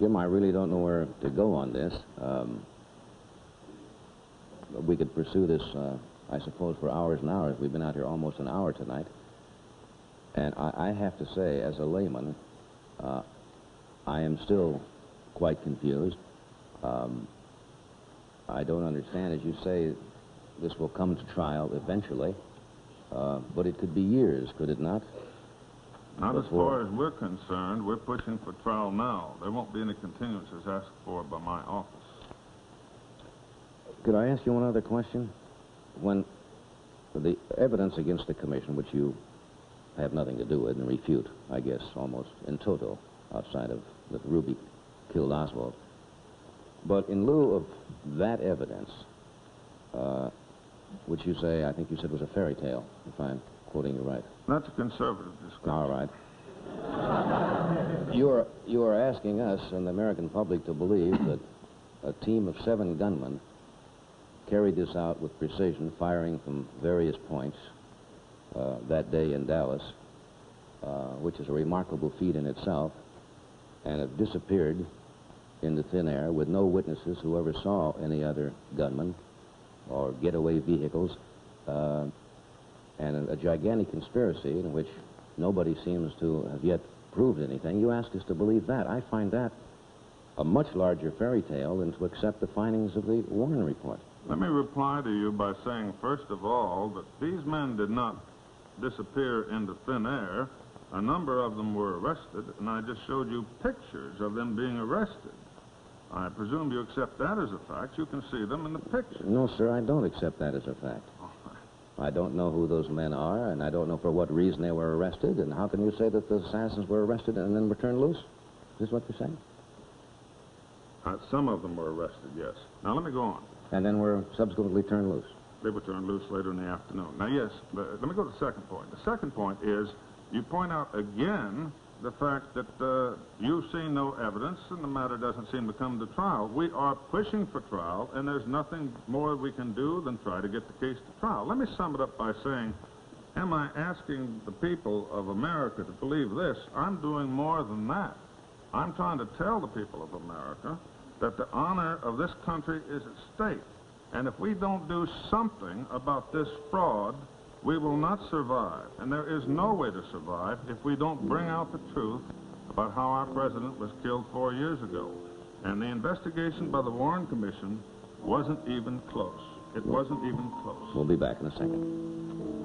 Jim, I really don't know where to go on this. Um, we could pursue this, uh, I suppose, for hours and hours. We've been out here almost an hour tonight. And I, I have to say, as a layman, uh, I am still quite confused. Um, I don't understand, as you say, this will come to trial eventually, uh, but it could be years, could it not? Not as far as we're concerned. We're pushing for trial now. There won't be any continuances asked for by my office. Could I ask you one other question? When the evidence against the commission, which you have nothing to do with and refute, I guess, almost in toto, outside of that Ruby killed Oswald. But in lieu of that evidence, uh, which you say, I think you said was a fairy tale, if I'm quoting you right. That's a conservative description. All right. You are, you are asking us and the American public to believe that a team of seven gunmen carried this out with precision, firing from various points uh, that day in Dallas, uh, which is a remarkable feat in itself, and have disappeared into thin air with no witnesses who ever saw any other gunmen or getaway vehicles, uh, and a, a gigantic conspiracy in which nobody seems to have yet proved anything. You ask us to believe that. I find that a much larger fairy tale than to accept the findings of the Warren report. Let me reply to you by saying, first of all, that these men did not disappear into thin air. A number of them were arrested, and I just showed you pictures of them being arrested. I presume you accept that as a fact. You can see them in the pictures. No, sir, I don't accept that as a fact. I don't know who those men are, and I don't know for what reason they were arrested, and how can you say that the assassins were arrested and then were turned loose? Is this what you're saying? Uh, some of them were arrested, yes. Now, let me go on. And then were subsequently turned loose. They were turned loose later in the afternoon. Now, yes, but let me go to the second point. The second point is you point out again the fact that uh, you've seen no evidence and the matter doesn't seem to come to trial. We are pushing for trial, and there's nothing more we can do than try to get the case to trial. Let me sum it up by saying, am I asking the people of America to believe this? I'm doing more than that. I'm trying to tell the people of America that the honor of this country is at stake. And if we don't do something about this fraud, we will not survive. And there is no way to survive if we don't bring out the truth about how our president was killed four years ago. And the investigation by the Warren Commission wasn't even close. It wasn't even close. We'll be back in a second.